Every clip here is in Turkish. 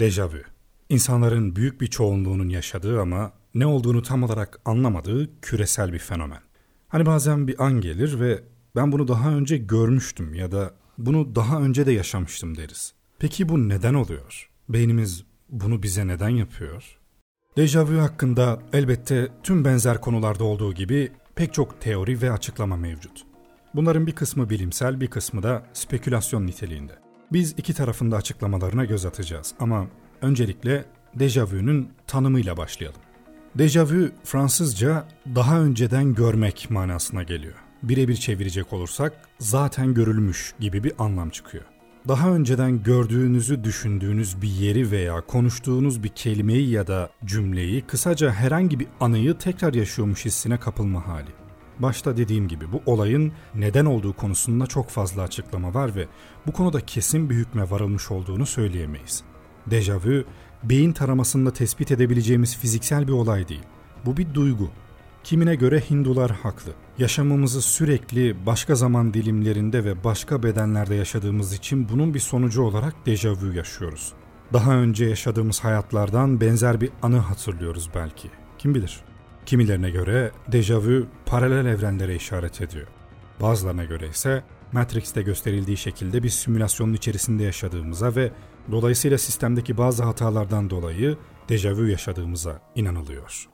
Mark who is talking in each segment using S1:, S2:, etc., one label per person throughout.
S1: Dejavu. İnsanların büyük bir çoğunluğunun yaşadığı ama ne olduğunu tam olarak anlamadığı küresel bir fenomen. Hani bazen bir an gelir ve ben bunu daha önce görmüştüm ya da bunu daha önce de yaşamıştım deriz. Peki bu neden oluyor? Beynimiz bunu bize neden yapıyor? Dejavu hakkında elbette tüm benzer konularda olduğu gibi pek çok teori ve açıklama mevcut. Bunların bir kısmı bilimsel, bir kısmı da spekülasyon niteliğinde. Biz iki tarafında açıklamalarına göz atacağız ama öncelikle dejavu'nun tanımıyla başlayalım. Dejavu Fransızca daha önceden görmek manasına geliyor. Birebir çevirecek olursak zaten görülmüş gibi bir anlam çıkıyor. Daha önceden gördüğünüzü düşündüğünüz bir yeri veya konuştuğunuz bir kelimeyi ya da cümleyi, kısaca herhangi bir anıyı tekrar yaşıyormuş hissine kapılma hali. Başta dediğim gibi bu olayın neden olduğu konusunda çok fazla açıklama var ve bu konuda kesin bir hükme varılmış olduğunu söyleyemeyiz. Dejavu, beyin taramasında tespit edebileceğimiz fiziksel bir olay değil. Bu bir duygu. Kimine göre Hindular haklı. Yaşamımızı sürekli başka zaman dilimlerinde ve başka bedenlerde yaşadığımız için bunun bir sonucu olarak dejavu yaşıyoruz. Daha önce yaşadığımız hayatlardan benzer bir anı hatırlıyoruz belki. Kim bilir? Kimilerine göre dejavu paralel evrenlere işaret ediyor. Bazılarına göre ise Matrix'te gösterildiği şekilde bir simülasyonun içerisinde yaşadığımıza ve dolayısıyla sistemdeki bazı hatalardan dolayı dejavu yaşadığımıza inanılıyor.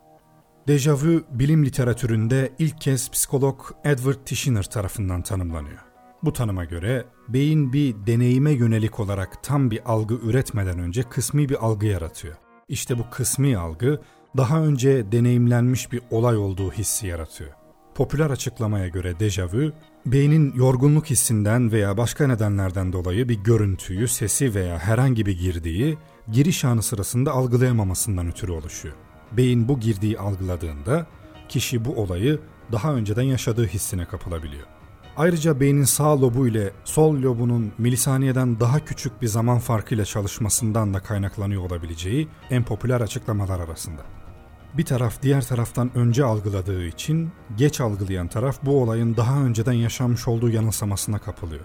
S1: Dejavu bilim literatüründe ilk kez psikolog Edward Tishner tarafından tanımlanıyor. Bu tanıma göre beyin bir deneyime yönelik olarak tam bir algı üretmeden önce kısmi bir algı yaratıyor. İşte bu kısmi algı daha önce deneyimlenmiş bir olay olduğu hissi yaratıyor. Popüler açıklamaya göre dejavu, beynin yorgunluk hissinden veya başka nedenlerden dolayı bir görüntüyü, sesi veya herhangi bir girdiği giriş anı sırasında algılayamamasından ötürü oluşuyor. Beyin bu girdiği algıladığında kişi bu olayı daha önceden yaşadığı hissine kapılabiliyor. Ayrıca beynin sağ lobu ile sol lobunun milisaniyeden daha küçük bir zaman farkıyla çalışmasından da kaynaklanıyor olabileceği en popüler açıklamalar arasında. Bir taraf diğer taraftan önce algıladığı için geç algılayan taraf bu olayın daha önceden yaşanmış olduğu yanılsamasına kapılıyor.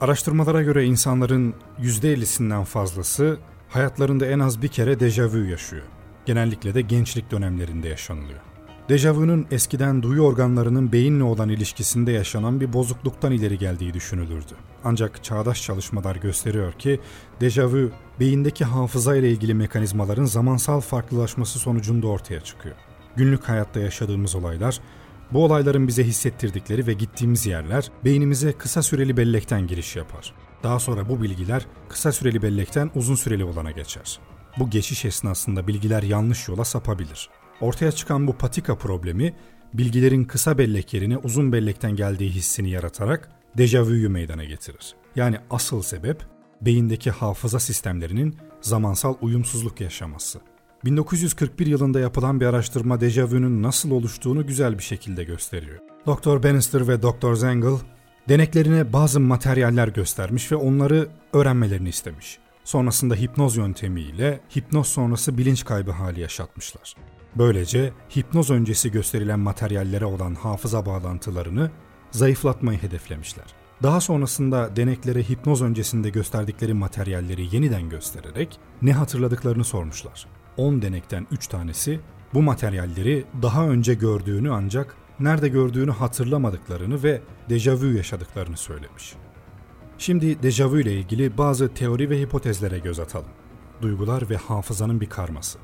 S1: Araştırmalara göre insanların %50'sinden fazlası hayatlarında en az bir kere dejavu yaşıyor. Genellikle de gençlik dönemlerinde yaşanılıyor. Dejavunun eskiden duyu organlarının beyinle olan ilişkisinde yaşanan bir bozukluktan ileri geldiği düşünülürdü. Ancak çağdaş çalışmalar gösteriyor ki dejavu beyindeki hafıza ile ilgili mekanizmaların zamansal farklılaşması sonucunda ortaya çıkıyor. Günlük hayatta yaşadığımız olaylar, bu olayların bize hissettirdikleri ve gittiğimiz yerler beynimize kısa süreli bellekten giriş yapar. Daha sonra bu bilgiler kısa süreli bellekten uzun süreli olana geçer. Bu geçiş esnasında bilgiler yanlış yola sapabilir. Ortaya çıkan bu patika problemi bilgilerin kısa bellek yerine uzun bellekten geldiği hissini yaratarak dejavuyu meydana getirir. Yani asıl sebep beyindeki hafıza sistemlerinin zamansal uyumsuzluk yaşaması. 1941 yılında yapılan bir araştırma dejavünün nasıl oluştuğunu güzel bir şekilde gösteriyor. Dr. Bannister ve Dr. Zengel deneklerine bazı materyaller göstermiş ve onları öğrenmelerini istemiş. Sonrasında hipnoz yöntemiyle hipnoz sonrası bilinç kaybı hali yaşatmışlar. Böylece hipnoz öncesi gösterilen materyallere olan hafıza bağlantılarını zayıflatmayı hedeflemişler. Daha sonrasında deneklere hipnoz öncesinde gösterdikleri materyalleri yeniden göstererek ne hatırladıklarını sormuşlar. 10 denekten 3 tanesi bu materyalleri daha önce gördüğünü ancak nerede gördüğünü hatırlamadıklarını ve dejavu yaşadıklarını söylemiş. Şimdi dejavu ile ilgili bazı teori ve hipotezlere göz atalım. Duygular ve hafızanın bir karması.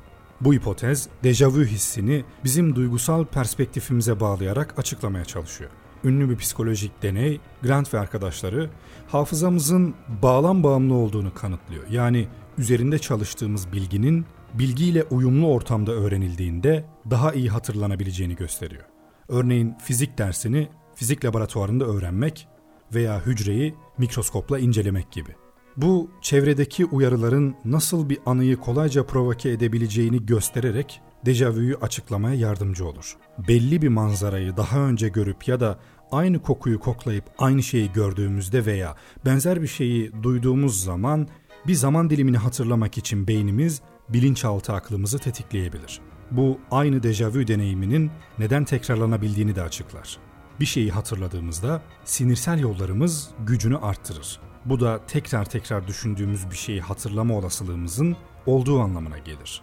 S1: Bu hipotez dejavu hissini bizim duygusal perspektifimize bağlayarak açıklamaya çalışıyor. Ünlü bir psikolojik deney, Grant ve arkadaşları hafızamızın bağlam bağımlı olduğunu kanıtlıyor. Yani üzerinde çalıştığımız bilginin bilgiyle uyumlu ortamda öğrenildiğinde daha iyi hatırlanabileceğini gösteriyor. Örneğin fizik dersini fizik laboratuvarında öğrenmek veya hücreyi mikroskopla incelemek gibi. Bu çevredeki uyarıların nasıl bir anıyı kolayca provoke edebileceğini göstererek dejavuyu açıklamaya yardımcı olur. Belli bir manzarayı daha önce görüp ya da aynı kokuyu koklayıp aynı şeyi gördüğümüzde veya benzer bir şeyi duyduğumuz zaman bir zaman dilimini hatırlamak için beynimiz bilinçaltı aklımızı tetikleyebilir. Bu aynı dejavu deneyiminin neden tekrarlanabildiğini de açıklar. Bir şeyi hatırladığımızda sinirsel yollarımız gücünü arttırır. Bu da tekrar tekrar düşündüğümüz bir şeyi hatırlama olasılığımızın olduğu anlamına gelir.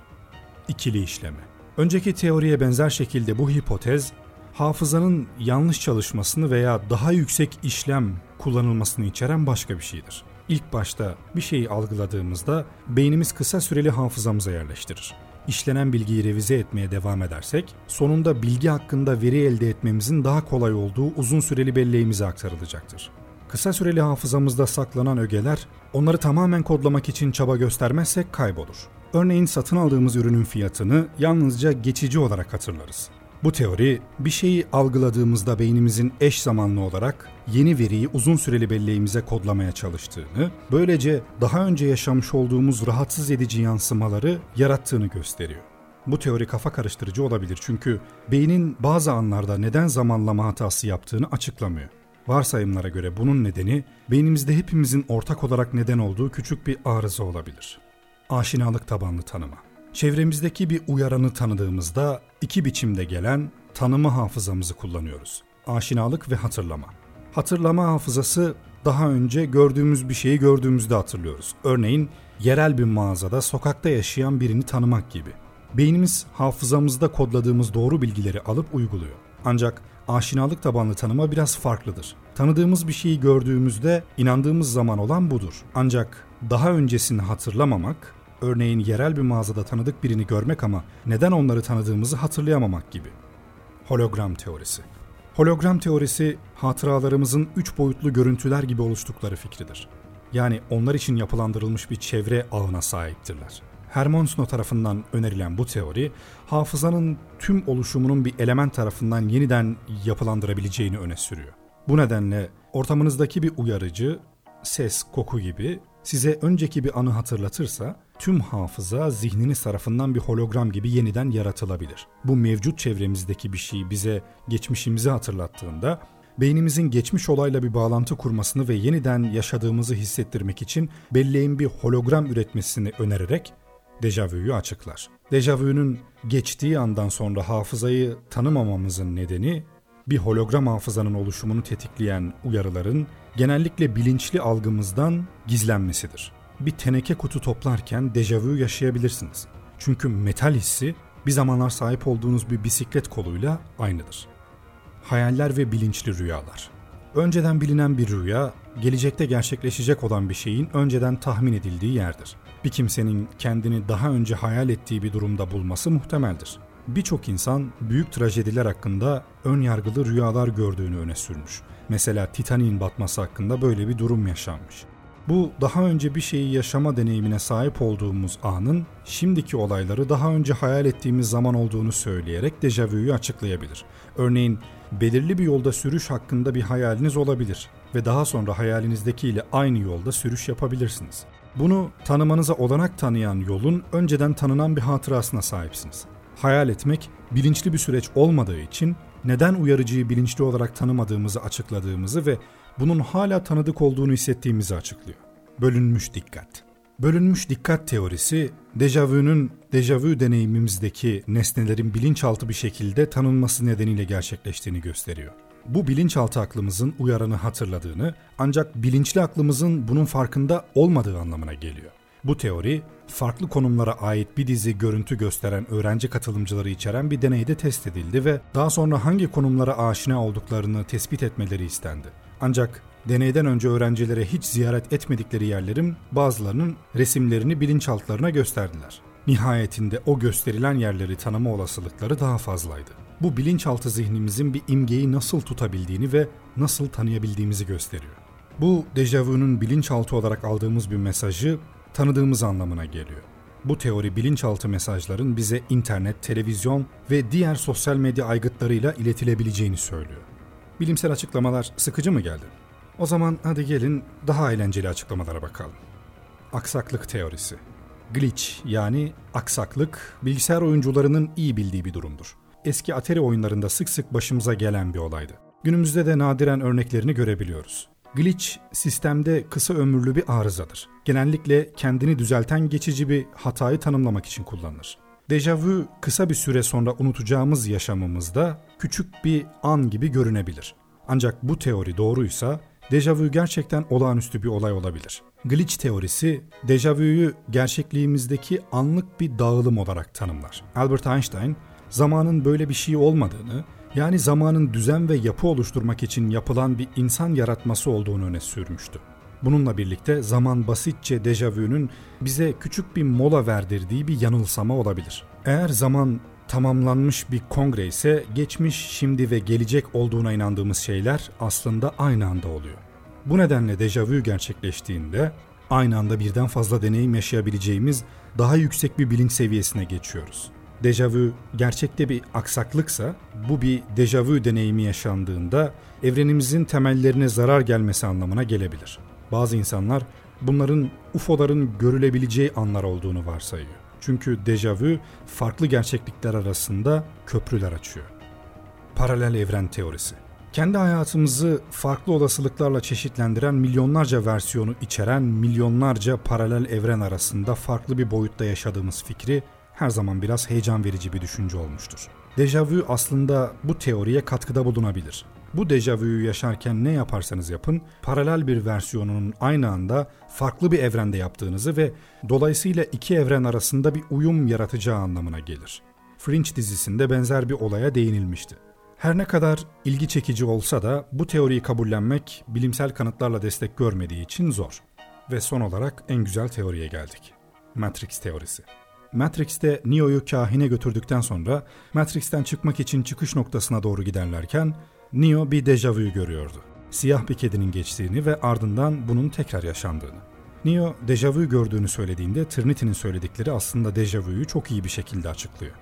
S1: İkili işleme. Önceki teoriye benzer şekilde bu hipotez hafızanın yanlış çalışmasını veya daha yüksek işlem kullanılmasını içeren başka bir şeydir. İlk başta bir şeyi algıladığımızda beynimiz kısa süreli hafızamıza yerleştirir. İşlenen bilgiyi revize etmeye devam edersek, sonunda bilgi hakkında veri elde etmemizin daha kolay olduğu uzun süreli belleğimize aktarılacaktır. Kısa süreli hafızamızda saklanan ögeler, onları tamamen kodlamak için çaba göstermezsek kaybolur. Örneğin satın aldığımız ürünün fiyatını yalnızca geçici olarak hatırlarız. Bu teori bir şeyi algıladığımızda beynimizin eş zamanlı olarak yeni veriyi uzun süreli belleğimize kodlamaya çalıştığını, böylece daha önce yaşamış olduğumuz rahatsız edici yansımaları yarattığını gösteriyor. Bu teori kafa karıştırıcı olabilir çünkü beynin bazı anlarda neden zamanlama hatası yaptığını açıklamıyor. Varsayımlara göre bunun nedeni beynimizde hepimizin ortak olarak neden olduğu küçük bir arıza olabilir. Aşinalık tabanlı tanıma. Çevremizdeki bir uyaranı tanıdığımızda iki biçimde gelen tanıma hafızamızı kullanıyoruz. Aşinalık ve hatırlama. Hatırlama hafızası daha önce gördüğümüz bir şeyi gördüğümüzde hatırlıyoruz. Örneğin yerel bir mağazada sokakta yaşayan birini tanımak gibi. Beynimiz hafızamızda kodladığımız doğru bilgileri alıp uyguluyor. Ancak aşinalık tabanlı tanıma biraz farklıdır. Tanıdığımız bir şeyi gördüğümüzde inandığımız zaman olan budur. Ancak daha öncesini hatırlamamak, örneğin yerel bir mağazada tanıdık birini görmek ama neden onları tanıdığımızı hatırlayamamak gibi. Hologram teorisi. Hologram teorisi hatıralarımızın üç boyutlu görüntüler gibi oluştukları fikridir. Yani onlar için yapılandırılmış bir çevre ağına sahiptirler. Hermonsno tarafından önerilen bu teori, hafızanın tüm oluşumunun bir element tarafından yeniden yapılandırabileceğini öne sürüyor. Bu nedenle ortamınızdaki bir uyarıcı, ses, koku gibi size önceki bir anı hatırlatırsa, tüm hafıza zihniniz tarafından bir hologram gibi yeniden yaratılabilir. Bu mevcut çevremizdeki bir şeyi bize geçmişimizi hatırlattığında beynimizin geçmiş olayla bir bağlantı kurmasını ve yeniden yaşadığımızı hissettirmek için belleğin bir hologram üretmesini önererek dejavuyu açıklar. Dejavünün geçtiği andan sonra hafızayı tanımamamızın nedeni bir hologram hafızanın oluşumunu tetikleyen uyarıların genellikle bilinçli algımızdan gizlenmesidir. Bir teneke kutu toplarken dejavu yaşayabilirsiniz. Çünkü metal hissi bir zamanlar sahip olduğunuz bir bisiklet koluyla aynıdır. Hayaller ve bilinçli rüyalar. Önceden bilinen bir rüya, gelecekte gerçekleşecek olan bir şeyin önceden tahmin edildiği yerdir. Bir kimsenin kendini daha önce hayal ettiği bir durumda bulması muhtemeldir. Birçok insan büyük trajediler hakkında ön yargılı rüyalar gördüğünü öne sürmüş. Mesela Titanik'in batması hakkında böyle bir durum yaşanmış. Bu daha önce bir şeyi yaşama deneyimine sahip olduğumuz anın şimdiki olayları daha önce hayal ettiğimiz zaman olduğunu söyleyerek dejavuyu açıklayabilir. Örneğin belirli bir yolda sürüş hakkında bir hayaliniz olabilir ve daha sonra hayalinizdekiyle aynı yolda sürüş yapabilirsiniz. Bunu tanımanıza olanak tanıyan yolun önceden tanınan bir hatırasına sahipsiniz. Hayal etmek bilinçli bir süreç olmadığı için neden uyarıcıyı bilinçli olarak tanımadığımızı açıkladığımızı ve bunun hala tanıdık olduğunu hissettiğimizi açıklıyor. Bölünmüş dikkat. Bölünmüş dikkat teorisi, dejavünün dejavü deneyimimizdeki nesnelerin bilinçaltı bir şekilde tanınması nedeniyle gerçekleştiğini gösteriyor. Bu bilinçaltı aklımızın uyaranı hatırladığını ancak bilinçli aklımızın bunun farkında olmadığı anlamına geliyor. Bu teori, farklı konumlara ait bir dizi görüntü gösteren öğrenci katılımcıları içeren bir deneyde test edildi ve daha sonra hangi konumlara aşina olduklarını tespit etmeleri istendi. Ancak deneyden önce öğrencilere hiç ziyaret etmedikleri yerlerin bazılarının resimlerini bilinçaltlarına gösterdiler. Nihayetinde o gösterilen yerleri tanıma olasılıkları daha fazlaydı. Bu bilinçaltı zihnimizin bir imgeyi nasıl tutabildiğini ve nasıl tanıyabildiğimizi gösteriyor. Bu dejavunun bilinçaltı olarak aldığımız bir mesajı tanıdığımız anlamına geliyor. Bu teori bilinçaltı mesajların bize internet, televizyon ve diğer sosyal medya aygıtlarıyla iletilebileceğini söylüyor. Bilimsel açıklamalar sıkıcı mı geldi? O zaman hadi gelin daha eğlenceli açıklamalara bakalım. Aksaklık teorisi. Glitch yani aksaklık bilgisayar oyuncularının iyi bildiği bir durumdur. Eski Atari oyunlarında sık sık başımıza gelen bir olaydı. Günümüzde de nadiren örneklerini görebiliyoruz. Glitch sistemde kısa ömürlü bir arızadır. Genellikle kendini düzelten geçici bir hatayı tanımlamak için kullanılır. Dejavu kısa bir süre sonra unutacağımız yaşamımızda küçük bir an gibi görünebilir. Ancak bu teori doğruysa dejavu gerçekten olağanüstü bir olay olabilir. Glitch teorisi dejavuyu gerçekliğimizdeki anlık bir dağılım olarak tanımlar. Albert Einstein zamanın böyle bir şey olmadığını, yani zamanın düzen ve yapı oluşturmak için yapılan bir insan yaratması olduğunu öne sürmüştü. Bununla birlikte zaman basitçe dejavünün bize küçük bir mola verdirdiği bir yanılsama olabilir. Eğer zaman tamamlanmış bir kongre ise geçmiş, şimdi ve gelecek olduğuna inandığımız şeyler aslında aynı anda oluyor. Bu nedenle dejavü gerçekleştiğinde aynı anda birden fazla deneyim yaşayabileceğimiz daha yüksek bir bilinç seviyesine geçiyoruz. Dejavü gerçekte bir aksaklıksa bu bir dejavü deneyimi yaşandığında evrenimizin temellerine zarar gelmesi anlamına gelebilir. Bazı insanlar bunların UFO'ların görülebileceği anlar olduğunu varsayıyor. Çünkü dejavü farklı gerçeklikler arasında köprüler açıyor. Paralel evren teorisi. Kendi hayatımızı farklı olasılıklarla çeşitlendiren milyonlarca versiyonu içeren milyonlarca paralel evren arasında farklı bir boyutta yaşadığımız fikri her zaman biraz heyecan verici bir düşünce olmuştur. Dejavü aslında bu teoriye katkıda bulunabilir. Bu dejavüyü yaşarken ne yaparsanız yapın, paralel bir versiyonunun aynı anda farklı bir evrende yaptığınızı ve dolayısıyla iki evren arasında bir uyum yaratacağı anlamına gelir. Fringe dizisinde benzer bir olaya değinilmişti. Her ne kadar ilgi çekici olsa da bu teoriyi kabullenmek bilimsel kanıtlarla destek görmediği için zor. Ve son olarak en güzel teoriye geldik. Matrix teorisi. Matrix'te Neo'yu kahine götürdükten sonra Matrix'ten çıkmak için çıkış noktasına doğru giderlerken Neo bir dejavuyu görüyordu. Siyah bir kedinin geçtiğini ve ardından bunun tekrar yaşandığını. Neo dejavu gördüğünü söylediğinde Trinity'nin söyledikleri aslında dejavuyu çok iyi bir şekilde açıklıyor.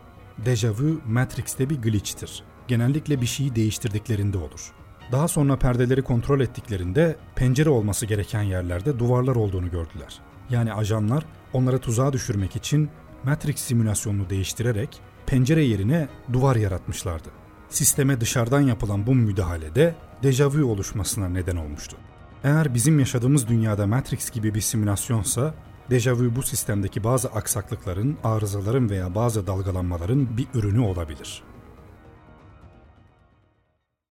S1: Dejavu Matrix'te bir glitch'tir. Genellikle bir şeyi değiştirdiklerinde olur. Daha sonra perdeleri kontrol ettiklerinde pencere olması gereken yerlerde duvarlar olduğunu gördüler. Yani ajanlar onları tuzağa düşürmek için Matrix simülasyonunu değiştirerek pencere yerine duvar yaratmışlardı. Sisteme dışarıdan yapılan bu müdahalede dejavu oluşmasına neden olmuştu. Eğer bizim yaşadığımız dünyada Matrix gibi bir simülasyonsa, dejavu bu sistemdeki bazı aksaklıkların, arızaların veya bazı dalgalanmaların bir ürünü olabilir.